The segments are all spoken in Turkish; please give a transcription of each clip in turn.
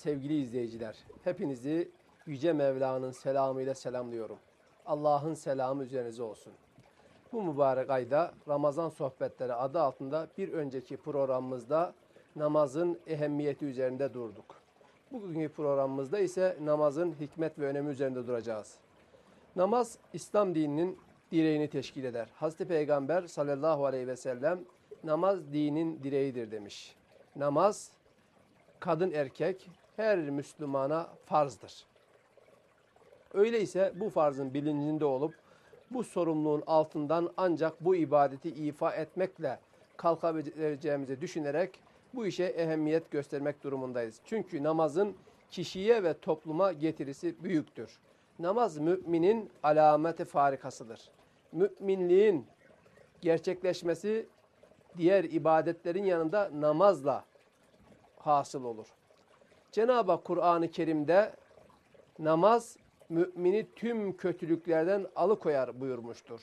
Sevgili izleyiciler. Hepinizi Yüce Mevla'nın selamıyla selamlıyorum. Allah'ın selamı üzerinize olsun. Bu mübarek ayda Ramazan sohbetleri adı altında bir önceki programımızda namazın ehemmiyeti üzerinde durduk. Bugünkü programımızda ise namazın hikmet ve önemi üzerinde duracağız. Namaz İslam dininin direğini teşkil eder. Hazreti Peygamber sallallahu aleyhi ve sellem namaz dinin direğidir demiş. Namaz kadın erkek her Müslümana farzdır. Öyleyse bu farzın bilincinde olup bu sorumluluğun altından ancak bu ibadeti ifa etmekle kalkabileceğimizi düşünerek bu işe ehemmiyet göstermek durumundayız. Çünkü namazın kişiye ve topluma getirisi büyüktür. Namaz müminin alameti farikasıdır. Müminliğin gerçekleşmesi diğer ibadetlerin yanında namazla hasıl olur. Cenab-ı Kur'an-ı Kerim'de namaz mümini tüm kötülüklerden alıkoyar buyurmuştur.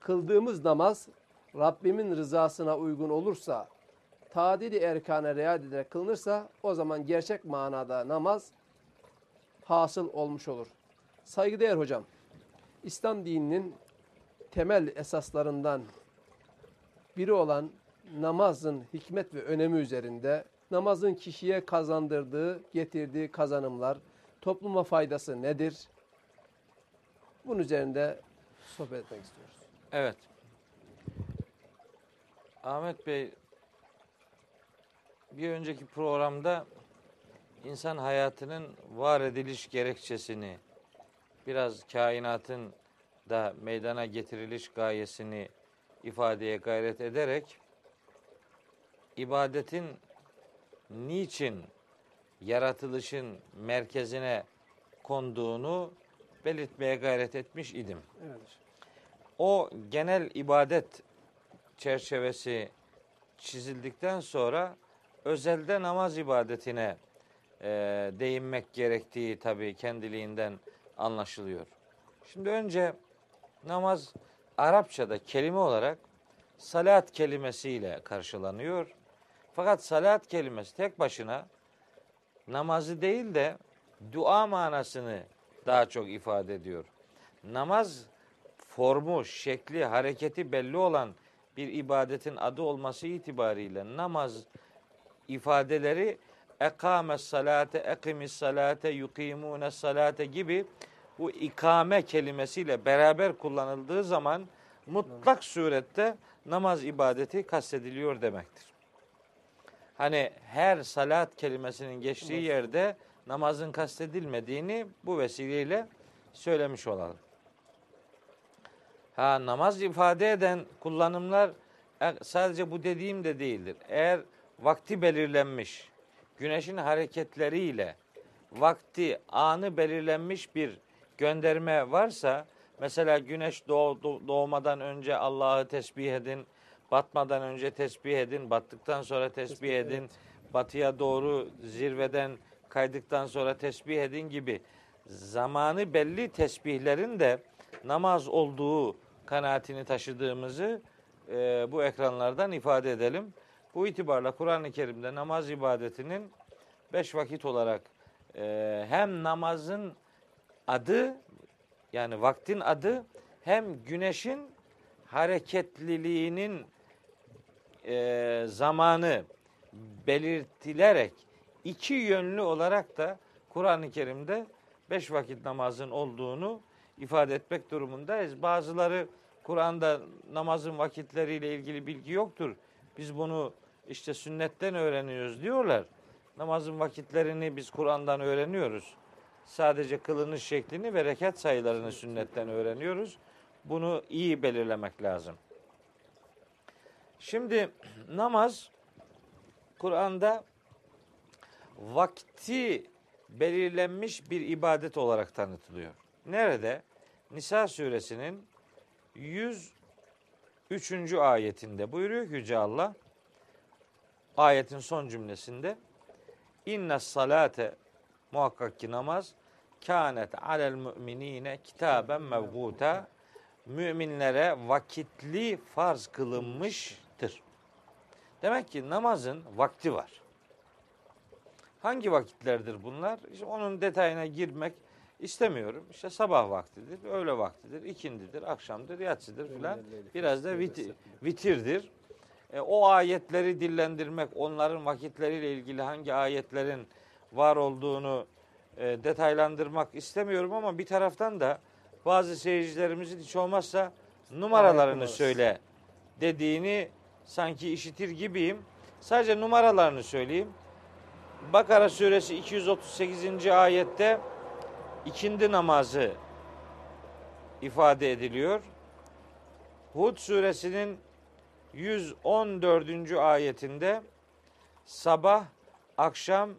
Kıldığımız namaz Rabbimin rızasına uygun olursa, tadili erkana riayet ederek kılınırsa o zaman gerçek manada namaz hasıl olmuş olur. Saygıdeğer hocam, İslam dininin temel esaslarından biri olan namazın hikmet ve önemi üzerinde namazın kişiye kazandırdığı, getirdiği kazanımlar, topluma faydası nedir? Bunun üzerinde sohbet etmek istiyoruz. Evet. Ahmet Bey bir önceki programda insan hayatının var ediliş gerekçesini biraz kainatın da meydana getiriliş gayesini ifadeye gayret ederek ibadetin niçin yaratılışın merkezine konduğunu belirtmeye gayret etmiş idim. Evet. O genel ibadet çerçevesi çizildikten sonra özelde namaz ibadetine e, değinmek gerektiği tabii kendiliğinden anlaşılıyor. Şimdi önce namaz Arapçada kelime olarak salat kelimesiyle karşılanıyor. Fakat salat kelimesi tek başına namazı değil de dua manasını daha çok ifade ediyor. Namaz formu, şekli, hareketi belli olan bir ibadetin adı olması itibariyle namaz ifadeleri ekame salate, ekimis salate, yukimune salate gibi bu ikame kelimesiyle beraber kullanıldığı zaman mutlak surette namaz ibadeti kastediliyor demektir. Hani her salat kelimesinin geçtiği yerde namazın kastedilmediğini bu vesileyle söylemiş olalım. Ha namaz ifade eden kullanımlar e, sadece bu dediğim de değildir. Eğer vakti belirlenmiş, güneşin hareketleriyle vakti, anı belirlenmiş bir gönderme varsa, mesela güneş doğ, doğmadan önce Allah'ı tesbih edin, batmadan önce tesbih edin, battıktan sonra tesbih, tesbih edin, evet. batıya doğru zirveden kaydıktan sonra tesbih edin gibi zamanı belli tesbihlerin de namaz olduğu kanaatini taşıdığımızı e, bu ekranlardan ifade edelim. Bu itibarla Kur'an-ı Kerim'de namaz ibadetinin beş vakit olarak e, hem namazın adı yani vaktin adı hem güneşin hareketliliğinin e, zamanı belirtilerek iki yönlü olarak da Kur'an-ı Kerim'de beş vakit namazın olduğunu ifade etmek durumundayız. Bazıları Kur'an'da namazın vakitleriyle ilgili bilgi yoktur. Biz bunu işte sünnetten öğreniyoruz diyorlar. Namazın vakitlerini biz Kur'an'dan öğreniyoruz. Sadece kılınış şeklini ve rekat sayılarını sünnetten öğreniyoruz. Bunu iyi belirlemek lazım. Şimdi namaz Kur'an'da vakti belirlenmiş bir ibadet olarak tanıtılıyor. Nerede? Nisa suresinin 103. ayetinde buyuruyor ki Yüce Allah ayetin son cümlesinde inne salate muhakkak ki namaz kânet alel müminine kitaben mevguta müminlere vakitli farz kılınmıştır. Demek ki namazın vakti var. Hangi vakitlerdir bunlar? İşte onun detayına girmek istemiyorum. İşte sabah vaktidir, öğle vaktidir, ikindidir, akşamdır, yatsıdır filan. Biraz da vit- vitirdir. E, o ayetleri dillendirmek, onların vakitleriyle ilgili hangi ayetlerin var olduğunu e, detaylandırmak istemiyorum ama bir taraftan da bazı seyircilerimizin hiç olmazsa numaralarını söyle dediğini sanki işitir gibiyim. Sadece numaralarını söyleyeyim. Bakara suresi 238. ayette ikindi namazı ifade ediliyor. Hud suresinin 114. ayetinde sabah, akşam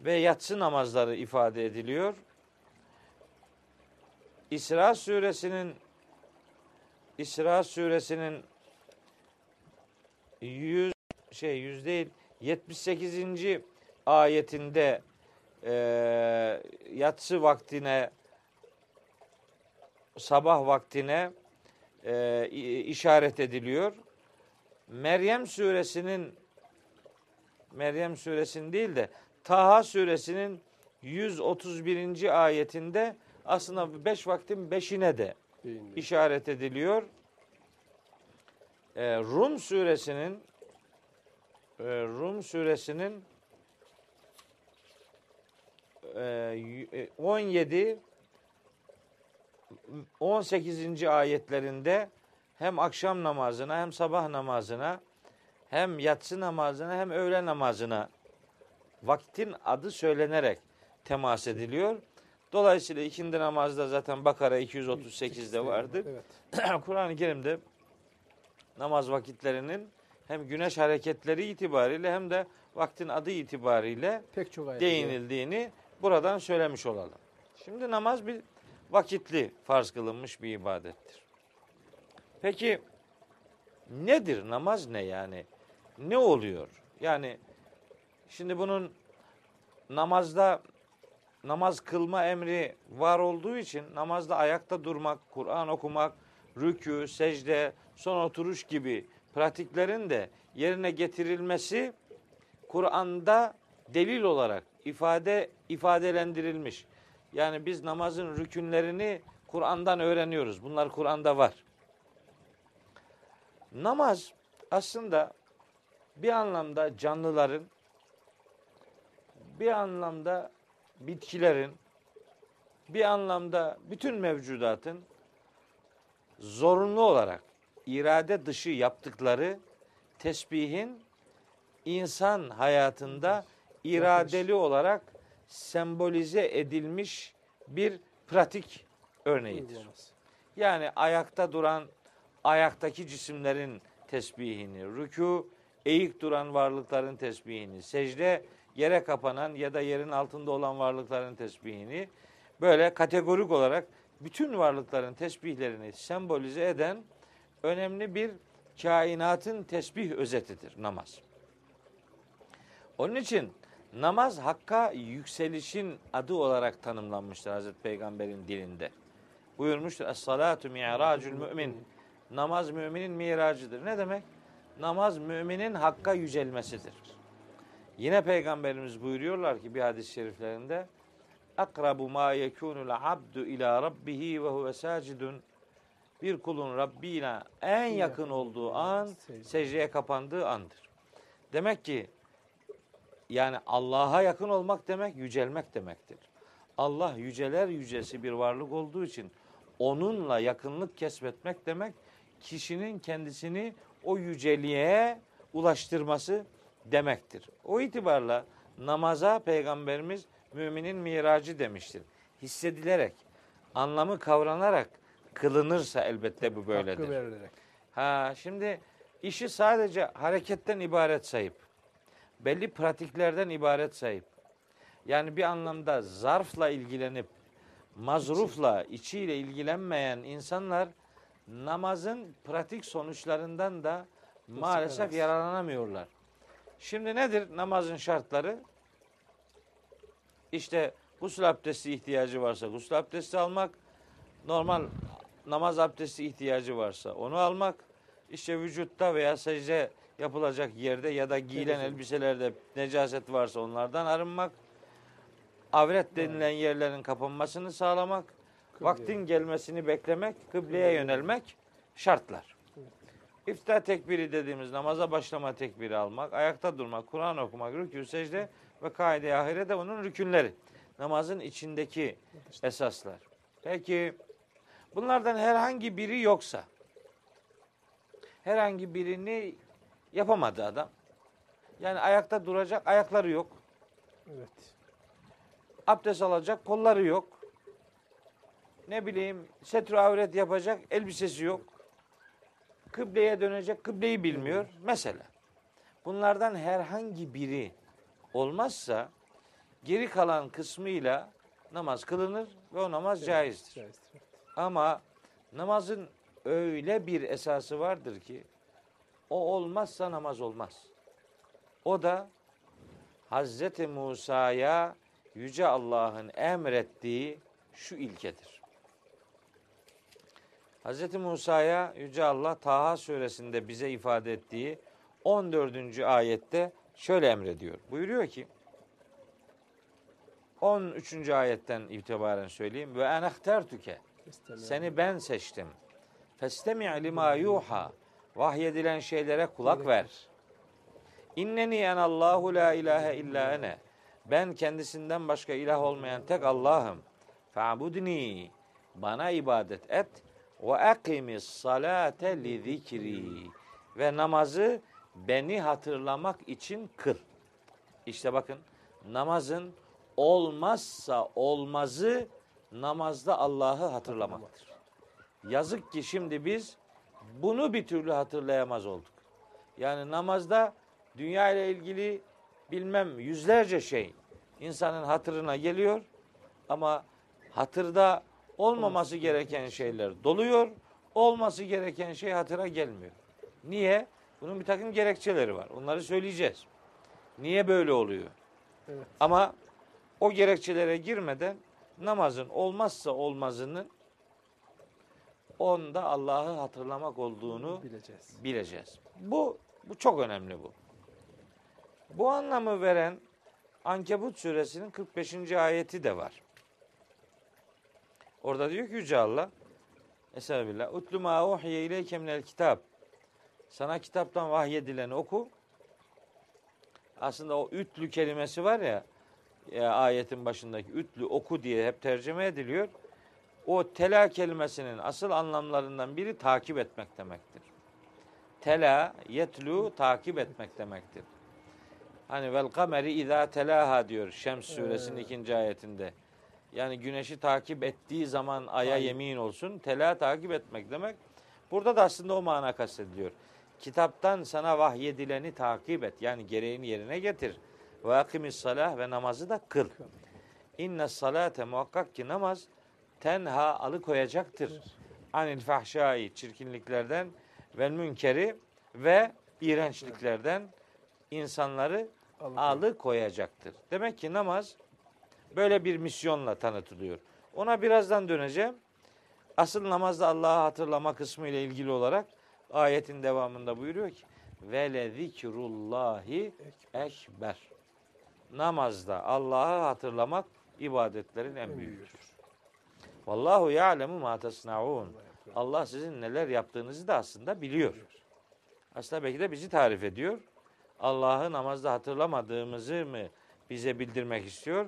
ve yatsı namazları ifade ediliyor. İsra suresinin İsra suresinin 100 şey 100 değil 78. ayetinde e, yatsı vaktine sabah vaktine e, işaret ediliyor. Meryem suresinin Meryem suresinin değil de Taha suresinin 131. ayetinde aslında beş vaktin beşine de Değindi. işaret ediliyor. Ee, Rum suresinin e, Rum suresinin e, y- e, 17 18. ayetlerinde hem akşam namazına hem sabah namazına hem yatsı namazına hem öğle namazına vaktin adı söylenerek temas ediliyor. Dolayısıyla ikindi namazda zaten Bakara 238'de vardır. Evet. Kur'an-ı Kerim'de namaz vakitlerinin hem güneş hareketleri itibariyle hem de vaktin adı itibariyle Pek çok ayet. değinildiğini buradan söylemiş olalım. Şimdi namaz bir vakitli farz kılınmış bir ibadettir. Peki nedir namaz ne yani? Ne oluyor? Yani şimdi bunun namazda namaz kılma emri var olduğu için namazda ayakta durmak, Kur'an okumak, rükû, secde, son oturuş gibi pratiklerin de yerine getirilmesi Kur'an'da delil olarak ifade ifadelendirilmiş. Yani biz namazın rükünlerini Kur'an'dan öğreniyoruz. Bunlar Kur'an'da var. Namaz aslında bir anlamda canlıların bir anlamda bitkilerin bir anlamda bütün mevcudatın zorunlu olarak irade dışı yaptıkları tesbihin insan hayatında iradeli olarak sembolize edilmiş bir pratik örneğidir. Yani ayakta duran ayaktaki cisimlerin tesbihini, rükû eğik duran varlıkların tesbihini, secde yere kapanan ya da yerin altında olan varlıkların tesbihini böyle kategorik olarak bütün varlıkların tesbihlerini sembolize eden önemli bir kainatın tesbih özetidir namaz. Onun için namaz hakka yükselişin adı olarak tanımlanmıştır Hazreti Peygamber'in dilinde. Buyurmuştur. Es-salatu mi'racul mümin. Namaz müminin miracıdır. Ne demek? Namaz müminin hakka yücelmesidir. Yine Peygamberimiz buyuruyorlar ki bir hadis-i şeriflerinde akrabu ma yekunul abdu ila rabbihi ve huve sacidun bir kulun Rabbine en yakın olduğu an secdeye kapandığı andır. Demek ki yani Allah'a yakın olmak demek yücelmek demektir. Allah yüceler yücesi bir varlık olduğu için onunla yakınlık kesbetmek demek kişinin kendisini o yüceliğe ulaştırması demektir. O itibarla namaza peygamberimiz müminin miracı demiştir. Hissedilerek, anlamı kavranarak kılınırsa elbette bu böyledir. Hakkı verilerek. Ha şimdi işi sadece hareketten ibaret sayıp belli pratiklerden ibaret sayıp yani bir anlamda zarfla ilgilenip mazrufla içiyle ilgilenmeyen insanlar namazın pratik sonuçlarından da maalesef yararlanamıyorlar. Şimdi nedir namazın şartları? İşte gusül abdesti ihtiyacı varsa gusül abdesti almak, normal namaz abdesti ihtiyacı varsa onu almak, işte vücutta veya secde yapılacak yerde ya da giyilen Temizlik. elbiselerde necaset varsa onlardan arınmak, avret denilen yerlerin kapanmasını sağlamak, Kıbleye. vaktin gelmesini beklemek, kıbleye yönelmek şartlar. İftihar tekbiri dediğimiz namaza başlama tekbiri almak, ayakta durmak, Kur'an okumak, rükû, secde ve kaide ahire de onun rükünleri. Namazın içindeki esaslar. Peki bunlardan herhangi biri yoksa, herhangi birini yapamadı adam. Yani ayakta duracak ayakları yok. Evet. Abdest alacak kolları yok. Ne bileyim setru avret yapacak elbisesi yok. Kıbleye dönecek kıbleyi bilmiyor. Mesela bunlardan herhangi biri olmazsa geri kalan kısmıyla namaz kılınır ve o namaz caizdir. Caizdir. Ama namazın öyle bir esası vardır ki o olmazsa namaz olmaz. O da Hazreti Musa'ya Yüce Allah'ın emrettiği şu ilkedir. Hazreti Musa'ya Yüce Allah Taha suresinde bize ifade ettiği 14. ayette şöyle emrediyor. Buyuruyor ki 13. ayetten itibaren söyleyeyim. Ve enehtertüke. Seni ben seçtim. Festemi' lima yuha. Vahyedilen şeylere kulak ver. İnneni en Allahu la ilahe illa ene. Ben kendisinden başka ilah olmayan tek Allah'ım. Fa'budni. Bana ibadet et. Ve akimis salate li zikri. Ve namazı beni hatırlamak için kıl. İşte bakın namazın olmazsa olmazı namazda Allah'ı hatırlamaktır. Yazık ki şimdi biz bunu bir türlü hatırlayamaz olduk. Yani namazda dünya ile ilgili bilmem yüzlerce şey insanın hatırına geliyor ama hatırda olmaması gereken şeyler doluyor, olması gereken şey hatıra gelmiyor. Niye? Bunun bir takım gerekçeleri var. Onları söyleyeceğiz. Niye böyle oluyor? Evet. Ama o gerekçelere girmeden namazın olmazsa olmazının onda Allah'ı hatırlamak olduğunu bileceğiz. bileceğiz. Bu bu çok önemli bu. Bu anlamı veren Ankebut suresinin 45. ayeti de var. Orada diyor ki Yüce Allah Estağfirullah. Utlu ma uhiye ileyke minel kitap. Sana kitaptan vahyedileni oku. Aslında o ütlü kelimesi var ya e, ayetin başındaki ütlü oku diye hep tercüme ediliyor. O tela kelimesinin asıl anlamlarından biri takip etmek demektir. Tela, yetlu takip etmek demektir. Hani vel kameri izâ telaha diyor Şems suresinin ikinci ayetinde. Yani güneşi takip ettiği zaman aya Ay. yemin olsun. Tela takip etmek demek. Burada da aslında o mana kastediliyor. Kitaptan sana vahyedileni takip et. Yani gereğini yerine getir. Ve akimis salah ve namazı da kıl. İnne salate muhakkak ki namaz tenha alıkoyacaktır. Anil fahşai çirkinliklerden ve münkeri ve iğrençliklerden insanları Alıkoy- alıkoyacaktır. Demek ki namaz böyle bir misyonla tanıtılıyor. Ona birazdan döneceğim. Asıl namazda Allah'ı hatırlama kısmı ile ilgili olarak ayetin devamında buyuruyor ki ve le zikrullahi ekber. Namazda Allah'ı hatırlamak ibadetlerin en büyüğüdür. Vallahu ya'lemu ma tasnaun. Allah sizin neler yaptığınızı da aslında biliyor. Aslında belki de bizi tarif ediyor. Allah'ı namazda hatırlamadığımızı mı bize bildirmek istiyor?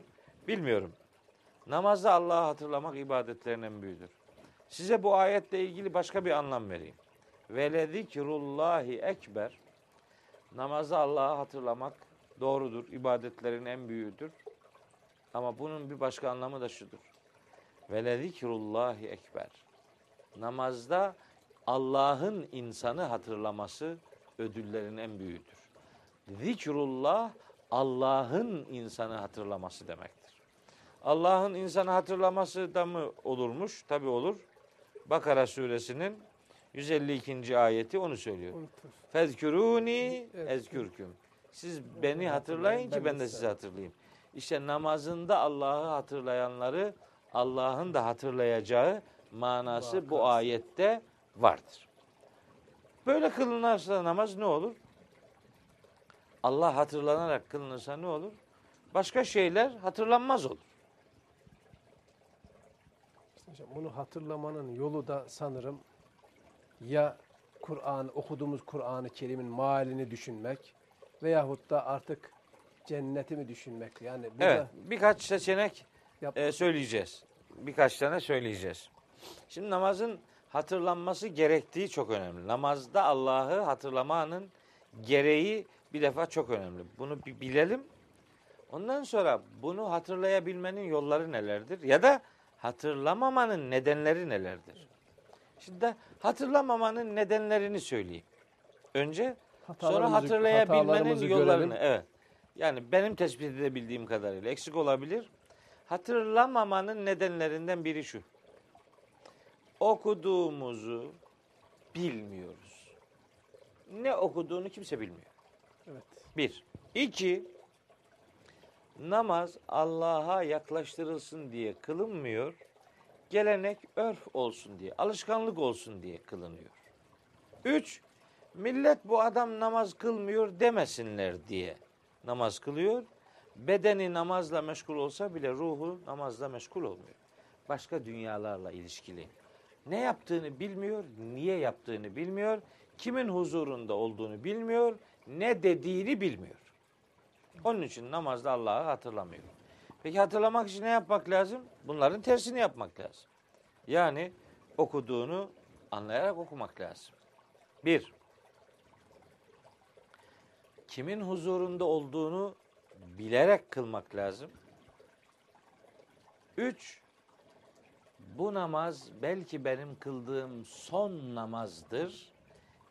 Bilmiyorum. Namazda Allah'ı hatırlamak ibadetlerin en büyüğüdür. Size bu ayetle ilgili başka bir anlam vereyim. Ve le zikrullahi ekber. Namazda Allah'ı hatırlamak doğrudur. ibadetlerin en büyüğüdür. Ama bunun bir başka anlamı da şudur. Ve le zikrullahi ekber. Namazda Allah'ın insanı hatırlaması ödüllerin en büyüğüdür. Zikrullah Allah'ın insanı hatırlaması demektir. Allah'ın insanı hatırlaması da mı olurmuş? Tabi olur. Bakara suresinin 152. ayeti onu söylüyor. Evet. ezkürküm. Siz beni hatırlayın ki ben de sizi hatırlayayım. İşte namazında Allah'ı hatırlayanları Allah'ın da hatırlayacağı manası bu ayette vardır. Böyle kılınırsa namaz ne olur? Allah hatırlanarak kılınırsa ne olur? Başka şeyler hatırlanmaz olur. Hocam bunu hatırlamanın yolu da sanırım ya Kur'an okuduğumuz Kur'an-ı Kerim'in mealini düşünmek veyahut da artık cenneti mi düşünmek? Yani burada Evet, birkaç seçenek Yap. e, söyleyeceğiz. Birkaç tane söyleyeceğiz. Şimdi namazın hatırlanması gerektiği çok önemli. Namazda Allah'ı hatırlamanın gereği bir defa çok önemli. Bunu bir bilelim. Ondan sonra bunu hatırlayabilmenin yolları nelerdir? Ya da hatırlamamanın nedenleri nelerdir? Şimdi de hatırlamamanın nedenlerini söyleyeyim. Önce sonra hatırlayabilmenin yollarını. görelim. Evet. Yani benim tespit edebildiğim kadarıyla eksik olabilir. Hatırlamamanın nedenlerinden biri şu. Okuduğumuzu bilmiyoruz. Ne okuduğunu kimse bilmiyor. Evet. Bir. İki, namaz Allah'a yaklaştırılsın diye kılınmıyor. Gelenek, örf olsun diye, alışkanlık olsun diye kılınıyor. Üç, millet bu adam namaz kılmıyor demesinler diye namaz kılıyor. Bedeni namazla meşgul olsa bile ruhu namazla meşgul olmuyor. Başka dünyalarla ilişkili. Ne yaptığını bilmiyor, niye yaptığını bilmiyor, kimin huzurunda olduğunu bilmiyor, ne dediğini bilmiyor. Onun için namazda Allah'ı hatırlamıyor. Peki hatırlamak için ne yapmak lazım? Bunların tersini yapmak lazım. Yani okuduğunu anlayarak okumak lazım. Bir, kimin huzurunda olduğunu bilerek kılmak lazım. Üç, bu namaz belki benim kıldığım son namazdır.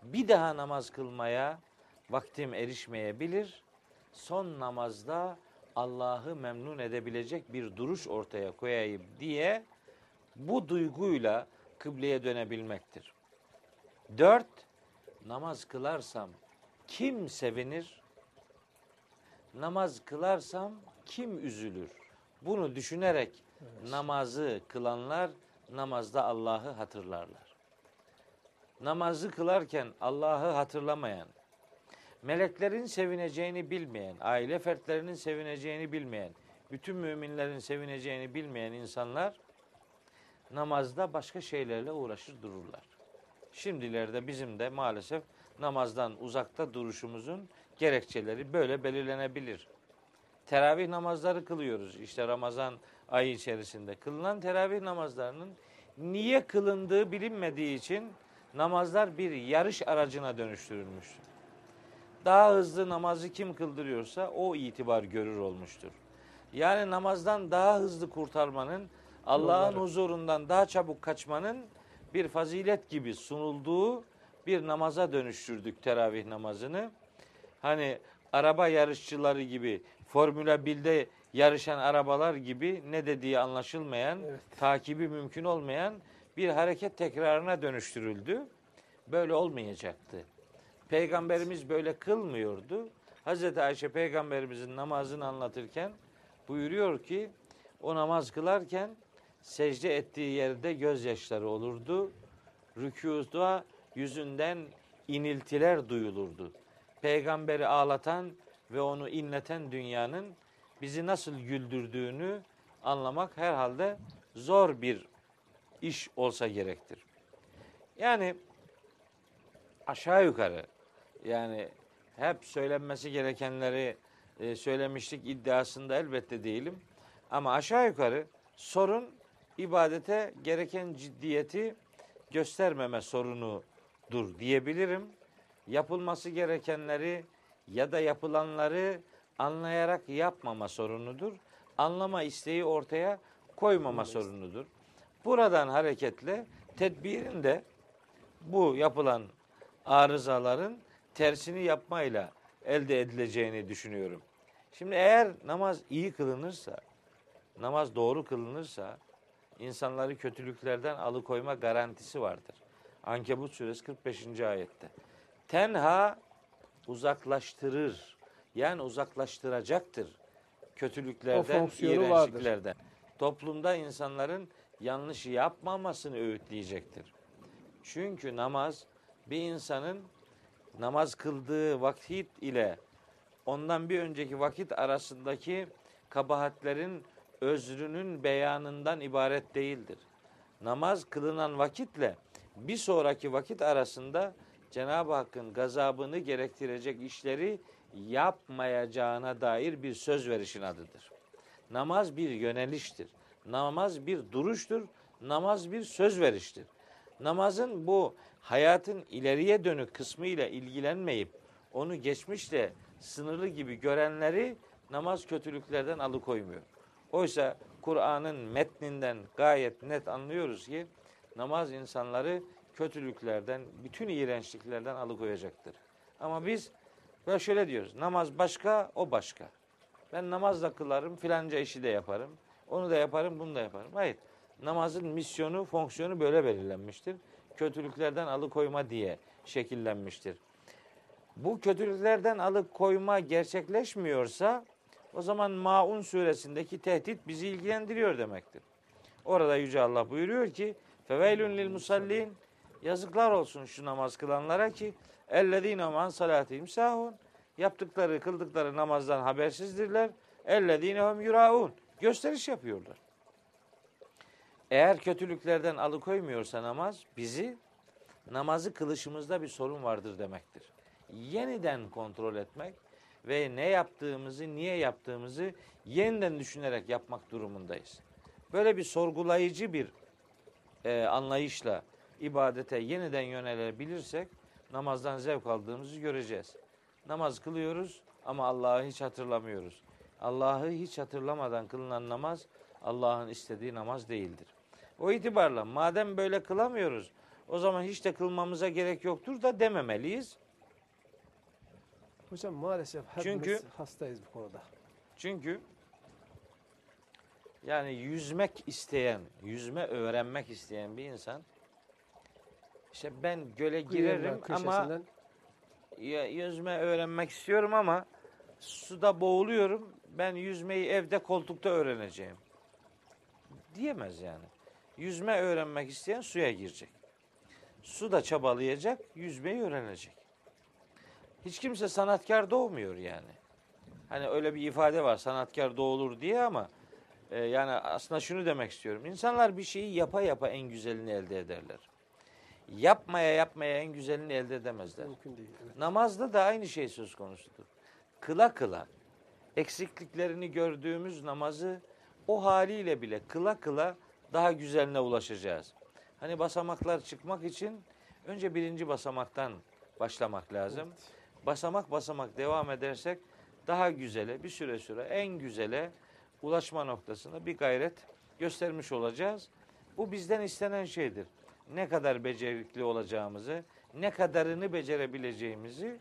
Bir daha namaz kılmaya vaktim erişmeyebilir. Son namazda Allah'ı memnun edebilecek bir duruş ortaya koyayım diye bu duyguyla kıbleye dönebilmektir. Dört, namaz kılarsam kim sevinir? Namaz kılarsam kim üzülür? Bunu düşünerek namazı kılanlar namazda Allah'ı hatırlarlar. Namazı kılarken Allah'ı hatırlamayan, meleklerin sevineceğini bilmeyen, aile fertlerinin sevineceğini bilmeyen, bütün müminlerin sevineceğini bilmeyen insanlar namazda başka şeylerle uğraşır dururlar. Şimdilerde bizim de maalesef namazdan uzakta duruşumuzun gerekçeleri böyle belirlenebilir. Teravih namazları kılıyoruz. İşte Ramazan ayı içerisinde kılınan teravih namazlarının niye kılındığı bilinmediği için namazlar bir yarış aracına dönüştürülmüş. Daha hızlı namazı kim kıldırıyorsa o itibar görür olmuştur. Yani namazdan daha hızlı kurtarmanın, Allah'ın huzurundan daha çabuk kaçmanın bir fazilet gibi sunulduğu bir namaza dönüştürdük teravih namazını. Hani araba yarışçıları gibi Formula 1'de yarışan arabalar gibi ne dediği anlaşılmayan, Evet. takibi mümkün olmayan bir hareket tekrarına dönüştürüldü. Böyle olmayacaktı. Peygamberimiz böyle kılmıyordu. Hazreti Ayşe peygamberimizin namazını anlatırken buyuruyor ki o namaz kılarken secde ettiği yerde gözyaşları olurdu. Rükûda yüzünden iniltiler duyulurdu. Peygamberi ağlatan ve onu inleten dünyanın bizi nasıl güldürdüğünü anlamak herhalde zor bir iş olsa gerektir. Yani aşağı yukarı yani hep söylenmesi gerekenleri e, söylemiştik iddiasında elbette değilim. Ama aşağı yukarı sorun ibadete gereken ciddiyeti göstermeme sorunudur diyebilirim. Yapılması gerekenleri ya da yapılanları anlayarak yapmama sorunudur. Anlama isteği ortaya koymama sorunudur. Buradan hareketle tedbirin de bu yapılan arızaların tersini yapmayla elde edileceğini düşünüyorum. Şimdi eğer namaz iyi kılınırsa, namaz doğru kılınırsa insanları kötülüklerden alıkoyma garantisi vardır. Ankebut suresi 45. ayette. Tenha uzaklaştırır. Yani uzaklaştıracaktır kötülüklerden, fonksiyonu vardır. iğrençliklerden. Toplumda insanların yanlış yapmamasını öğütleyecektir. Çünkü namaz bir insanın namaz kıldığı vakit ile ondan bir önceki vakit arasındaki kabahatlerin özrünün beyanından ibaret değildir. namaz kılınan vakitle bir sonraki vakit arasında Cenab-ı Hakk'ın gazabını gerektirecek işleri yapmayacağına dair bir söz verişin adıdır. Namaz bir yöneliştir. Namaz bir duruştur. Namaz bir söz veriştir. Namazın bu hayatın ileriye dönük kısmı ile ilgilenmeyip onu geçmişle sınırlı gibi görenleri namaz kötülüklerden alıkoymuyor. Oysa Kur'an'ın metninden gayet net anlıyoruz ki namaz insanları kötülüklerden, bütün iğrençliklerden alıkoyacaktır. Ama biz böyle şöyle diyoruz. Namaz başka, o başka. Ben namaz da kılarım, filanca işi de yaparım. Onu da yaparım, bunu da yaparım. Hayır. Namazın misyonu, fonksiyonu böyle belirlenmiştir. Kötülüklerden alıkoyma diye şekillenmiştir. Bu kötülüklerden alıkoyma gerçekleşmiyorsa o zaman Maun suresindeki tehdit bizi ilgilendiriyor demektir. Orada Yüce Allah buyuruyor ki feveylün lil musallin yazıklar olsun şu namaz kılanlara ki ellezine man salatihim sahun yaptıkları kıldıkları namazdan habersizdirler. Ellezine hum yuraun gösteriş yapıyorlar. Eğer kötülüklerden alıkoymuyorsa namaz bizi namazı kılışımızda bir sorun vardır demektir. Yeniden kontrol etmek ve ne yaptığımızı, niye yaptığımızı yeniden düşünerek yapmak durumundayız. Böyle bir sorgulayıcı bir e, anlayışla ibadete yeniden yönelebilirsek namazdan zevk aldığımızı göreceğiz. Namaz kılıyoruz ama Allah'ı hiç hatırlamıyoruz. Allah'ı hiç hatırlamadan kılınan namaz Allah'ın istediği namaz değildir. O itibarla madem böyle kılamıyoruz o zaman hiç de kılmamıza gerek yoktur da dememeliyiz. Hocam maalesef hepimiz Çünkü- hastayız bu konuda. Çünkü yani yüzmek isteyen, yüzme öğrenmek isteyen bir insan işte ben göle girerim ama yüzme öğrenmek istiyorum ama suda boğuluyorum. Ben yüzmeyi evde koltukta öğreneceğim. Diyemez yani. Yüzme öğrenmek isteyen suya girecek. Suda çabalayacak, yüzmeyi öğrenecek. Hiç kimse sanatkar doğmuyor yani. Hani öyle bir ifade var sanatkar doğulur diye ama e, yani aslında şunu demek istiyorum. İnsanlar bir şeyi yapa yapa en güzelini elde ederler. Yapmaya yapmaya en güzelini elde edemezler. mümkün değil. Evet. Namazda da aynı şey söz konusudur. Kıla kıla eksikliklerini gördüğümüz namazı o haliyle bile kıla kıla daha güzeline ulaşacağız. Hani basamaklar çıkmak için önce birinci basamaktan başlamak lazım. Basamak basamak devam edersek daha güzele bir süre süre en güzele ulaşma noktasında bir gayret göstermiş olacağız. Bu bizden istenen şeydir. Ne kadar becerikli olacağımızı, ne kadarını becerebileceğimizi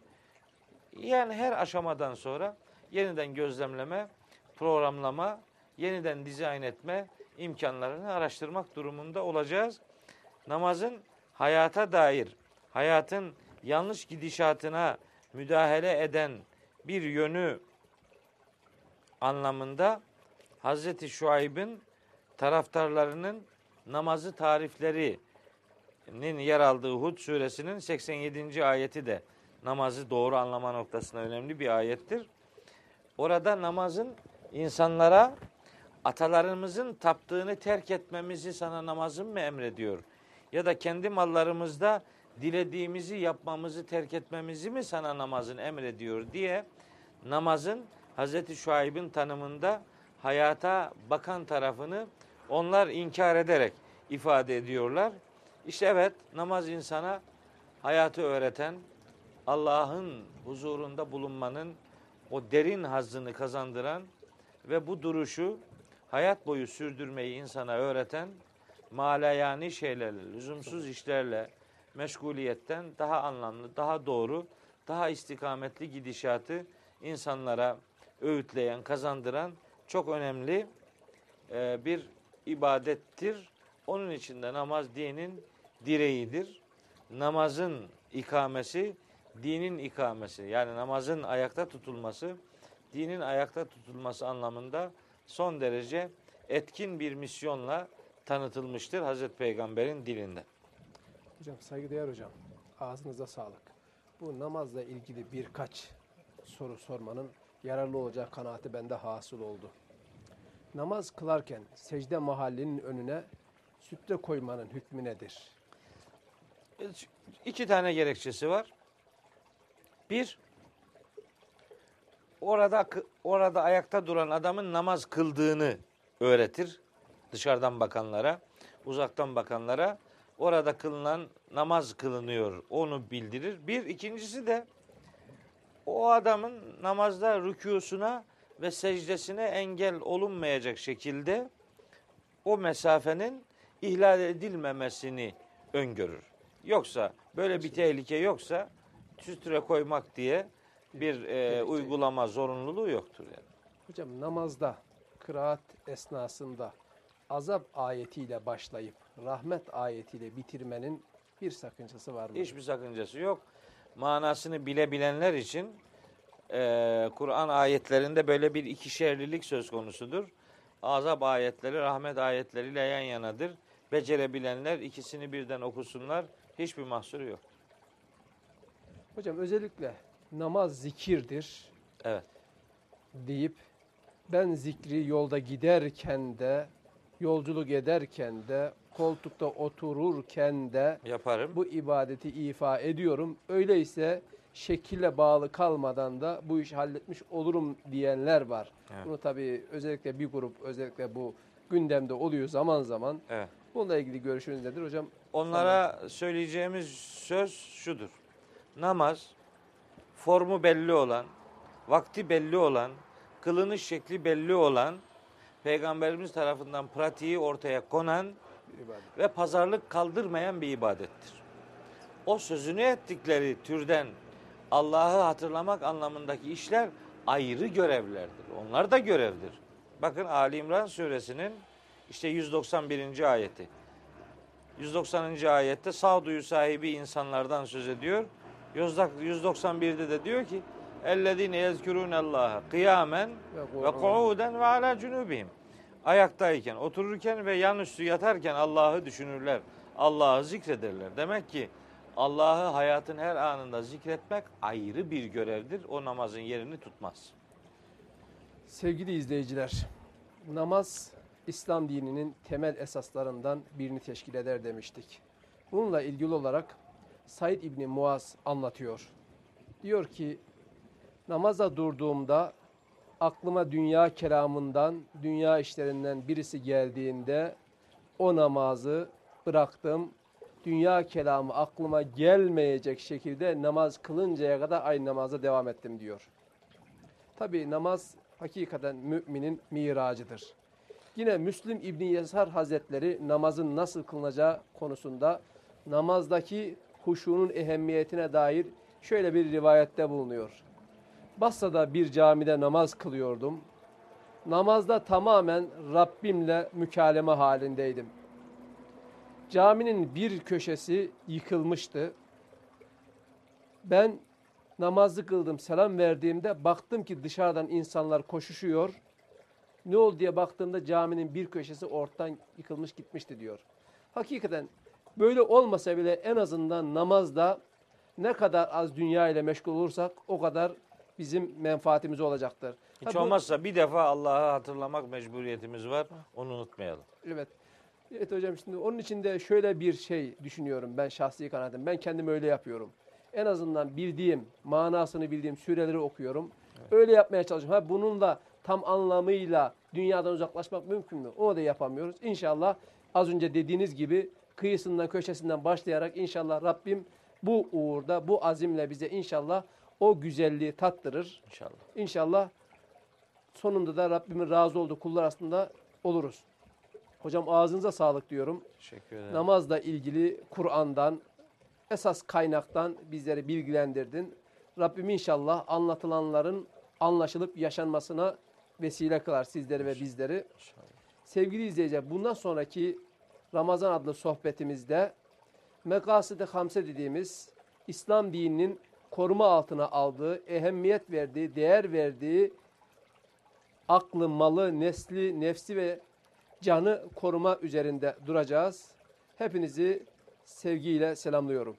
yani her aşamadan sonra yeniden gözlemleme, programlama, yeniden dizayn etme imkanlarını araştırmak durumunda olacağız. Namazın hayata dair, hayatın yanlış gidişatına müdahale eden bir yönü anlamında Hazreti Şuayb'in taraftarlarının namazı tariflerinin yer aldığı Hud suresinin 87. ayeti de namazı doğru anlama noktasına önemli bir ayettir. Orada namazın insanlara atalarımızın taptığını terk etmemizi sana namazın mı emrediyor? Ya da kendi mallarımızda dilediğimizi yapmamızı terk etmemizi mi sana namazın emrediyor diye namazın Hazreti Şuayb'in tanımında hayata bakan tarafını onlar inkar ederek ifade ediyorlar. İşte evet namaz insana hayatı öğreten, Allah'ın huzurunda bulunmanın o derin hazzını kazandıran ve bu duruşu hayat boyu sürdürmeyi insana öğreten malayani şeylerle, lüzumsuz işlerle, meşguliyetten daha anlamlı, daha doğru, daha istikametli gidişatı insanlara öğütleyen, kazandıran çok önemli e, bir ibadettir. Onun için de namaz dinin direğidir. Namazın ikamesi dinin ikamesi yani namazın ayakta tutulması dinin ayakta tutulması anlamında son derece etkin bir misyonla tanıtılmıştır Hazreti Peygamber'in dilinde. Hocam saygıdeğer hocam ağzınıza sağlık. Bu namazla ilgili birkaç soru sormanın yararlı olacağı kanaati bende hasıl oldu. Namaz kılarken secde mahallinin önüne sütre koymanın hükmü nedir? İki tane gerekçesi var. Bir, orada orada ayakta duran adamın namaz kıldığını öğretir dışarıdan bakanlara, uzaktan bakanlara. Orada kılınan namaz kılınıyor onu bildirir. Bir, ikincisi de o adamın namazda rükûsuna ve secdesine engel olunmayacak şekilde o mesafenin ihlal edilmemesini öngörür. Yoksa böyle bir tehlike yoksa sütre koymak diye bir e, uygulama zorunluluğu yoktur yani. Hocam namazda, kıraat esnasında azap ayetiyle başlayıp rahmet ayetiyle bitirmenin bir sakıncası var mı? Hiçbir sakıncası yok. Manasını bilebilenler için e, Kur'an ayetlerinde böyle bir ikişerlilik söz konusudur. Azap ayetleri rahmet ayetleriyle yan yanadır. Becerebilenler ikisini birden okusunlar. Hiçbir mahsuru yok. Hocam özellikle namaz zikirdir Evet. deyip ben zikri yolda giderken de, yolculuk ederken de, koltukta otururken de Yaparım. bu ibadeti ifa ediyorum. Öyleyse şekille bağlı kalmadan da bu işi halletmiş olurum diyenler var. Evet. Bunu tabii özellikle bir grup özellikle bu gündemde oluyor zaman zaman. Evet. Bununla ilgili görüşünüz nedir hocam? Onlara söyleyeceğimiz söz şudur. Namaz formu belli olan, vakti belli olan, kılınış şekli belli olan, Peygamberimiz tarafından pratiği ortaya konan ibadet. ve pazarlık kaldırmayan bir ibadettir. O sözünü ettikleri türden Allah'ı hatırlamak anlamındaki işler ayrı görevlerdir. Onlar da görevdir. Bakın Ali İmran suresinin işte 191. ayeti. 190. ayette sağduyu sahibi insanlardan söz ediyor. 191'de de diyor ki اَلَّذ۪ينَ يَذْكُرُونَ اللّٰهَ قِيَامًا ve kuuden ve ala cunubihim. Ayaktayken, otururken ve yanüstü yatarken Allah'ı düşünürler. Allah'ı zikrederler. Demek ki Allah'ı hayatın her anında zikretmek ayrı bir görevdir. O namazın yerini tutmaz. Sevgili izleyiciler, namaz İslam dininin temel esaslarından birini teşkil eder demiştik. Bununla ilgili olarak Said İbni Muaz anlatıyor. Diyor ki, namaza durduğumda aklıma dünya kelamından, dünya işlerinden birisi geldiğinde o namazı bıraktım. Dünya kelamı aklıma gelmeyecek şekilde namaz kılıncaya kadar aynı namaza devam ettim diyor. Tabi namaz hakikaten müminin miracıdır. Yine Müslim İbni Yesar Hazretleri namazın nasıl kılınacağı konusunda namazdaki huşunun ehemmiyetine dair şöyle bir rivayette bulunuyor. Basra'da bir camide namaz kılıyordum. Namazda tamamen Rabbimle mükaleme halindeydim. Caminin bir köşesi yıkılmıştı. Ben namazı kıldım, selam verdiğimde baktım ki dışarıdan insanlar koşuşuyor. Ne oldu diye baktığımda caminin bir köşesi ortadan yıkılmış gitmişti diyor. Hakikaten böyle olmasa bile en azından namazda ne kadar az dünya ile meşgul olursak o kadar bizim menfaatimiz olacaktır. Hiç Ha, bu- olmazsa bir defa Allah'ı hatırlamak mecburiyetimiz var. Onu unutmayalım. Evet. Evet hocam şimdi onun için de şöyle bir şey düşünüyorum ben şahsi kanaatim. Ben kendim öyle yapıyorum. En azından bildiğim, manasını bildiğim süreleri okuyorum. Öyle yapmaya çalışıyorum. Ha bununla tam anlamıyla dünyadan uzaklaşmak mümkün mü? Onu da yapamıyoruz. İnşallah az önce dediğiniz gibi kıyısından köşesinden başlayarak inşallah Rabbim bu uğurda, bu azimle bize inşallah o güzelliği tattırır. İnşallah. İnşallah sonunda da Rabbimin razı olduğu kullar aslında oluruz. Hocam ağzınıza sağlık diyorum. Teşekkür ederim. Namazla ilgili Kur'an'dan, esas kaynaktan bizleri bilgilendirdin. Rabbim inşallah anlatılanların anlaşılıp yaşanmasına vesile kılar sizleri ve bizleri. İnşallah. Sevgili izleyiciler bundan sonraki Ramazan adlı sohbetimizde Mekasıd-ı Hamse dediğimiz İslam dininin koruma altına aldığı, ehemmiyet verdiği, değer verdiği aklı, malı, nesli, nefsi ve canı koruma üzerinde duracağız. Hepinizi sevgiyle selamlıyorum.